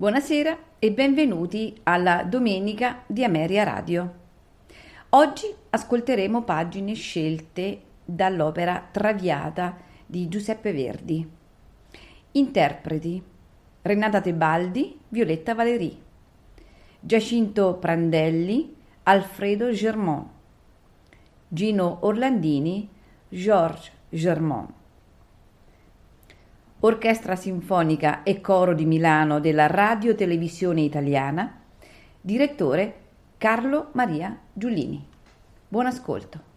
Buonasera e benvenuti alla Domenica di Ameria Radio. Oggi ascolteremo pagine scelte dall'opera Traviata di Giuseppe Verdi. Interpreti Renata Tebaldi, Violetta Valéry, Giacinto Prandelli, Alfredo Germont, Gino Orlandini, Georges Germont. Orchestra Sinfonica e Coro di Milano della Radio Televisione Italiana, direttore Carlo Maria Giulini. Buon ascolto.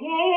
yeah.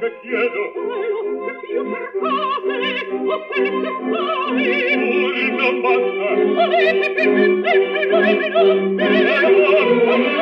te chiedo quello che più per cose offerte fai una basta avete per me sempre noi di notte e morta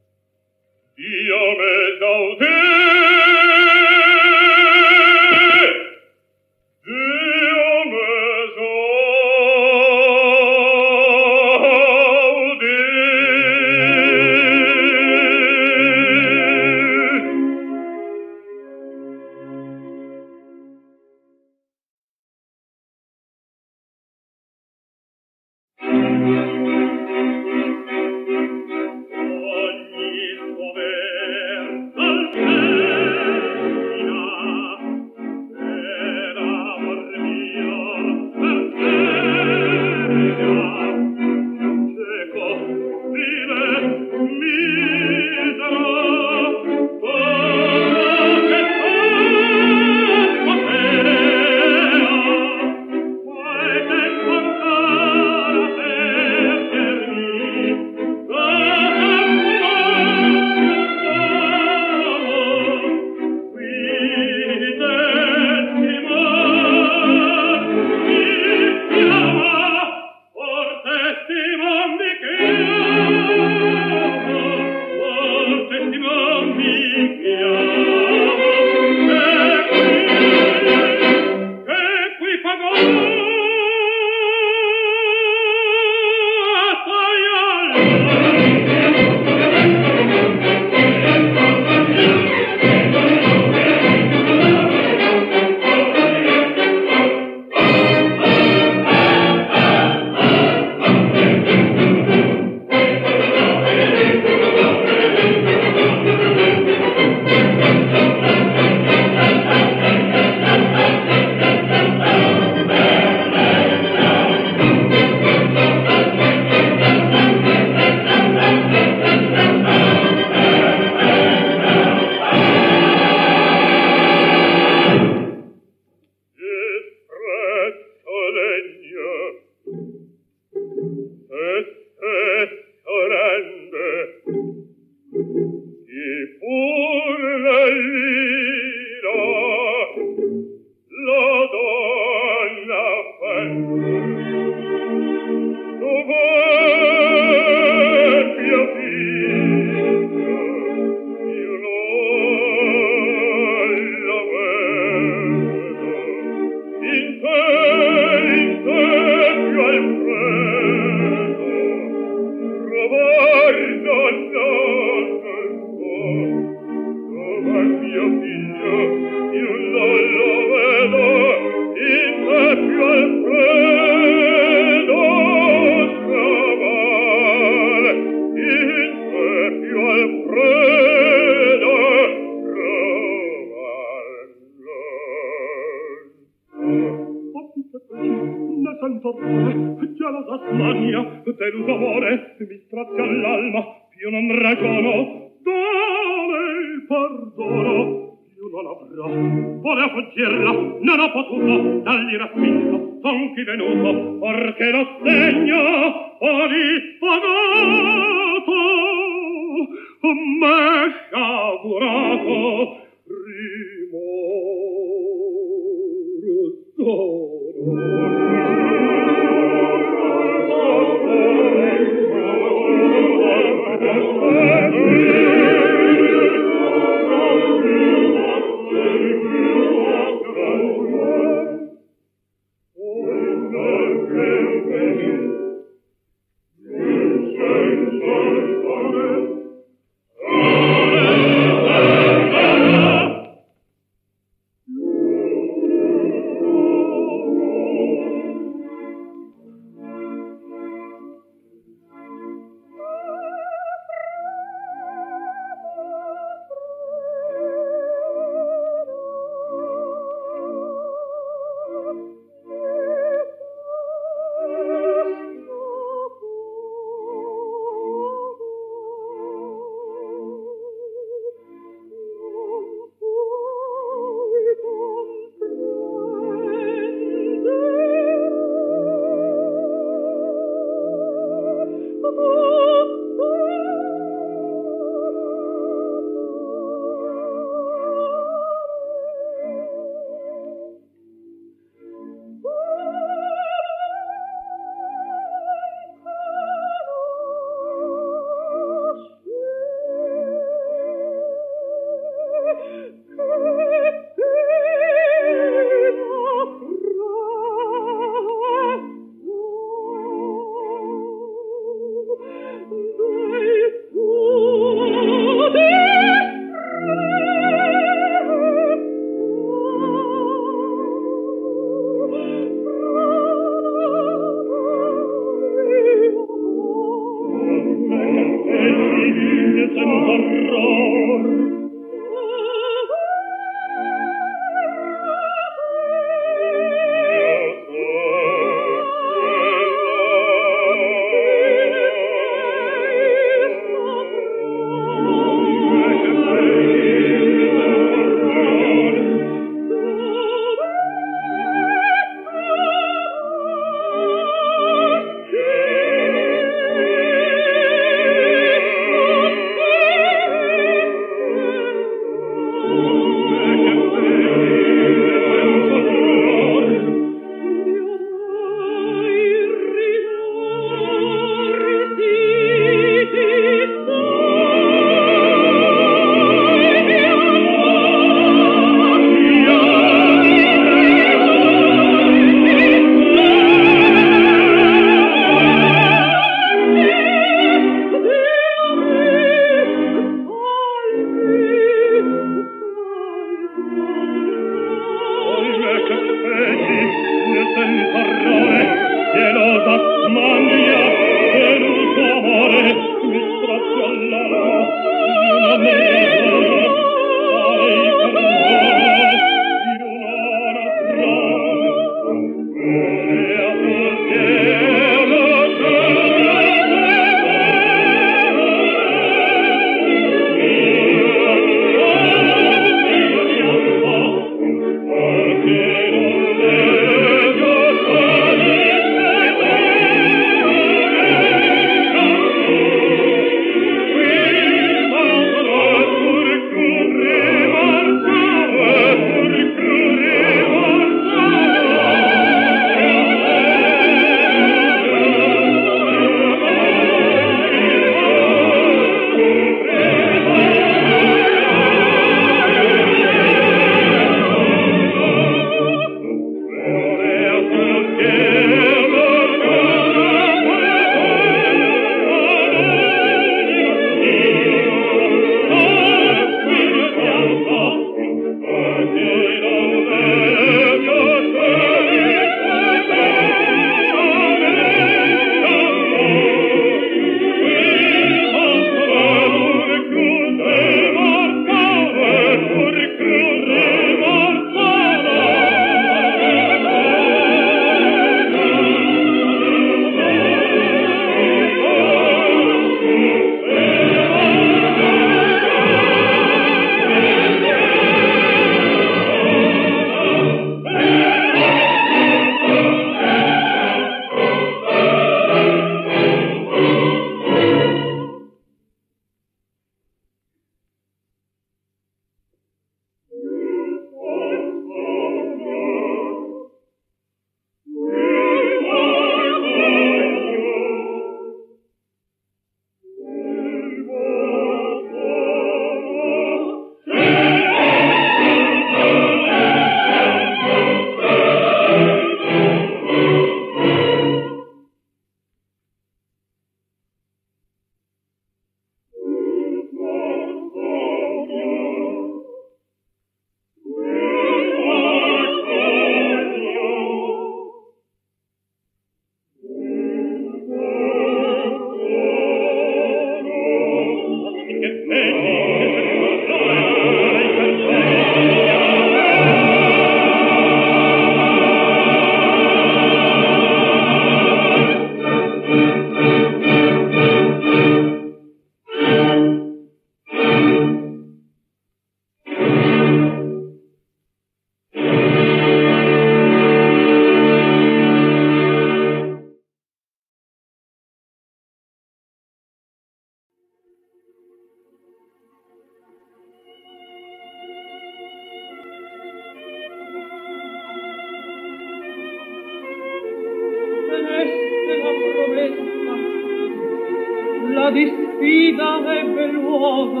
la disfida ebbe luogo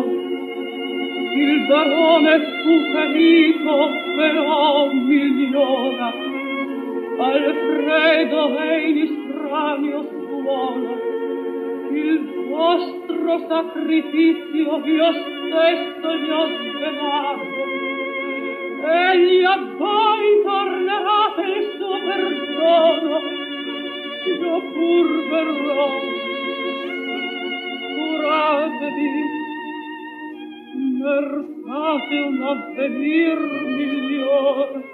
il barone fu ferito però miliona Alfredo è in istranio suono il vostro sacrificio io stesso gli ho svelato egli a voi tornerà per il suo perdono io pur verrò per fate un avvenir miglior.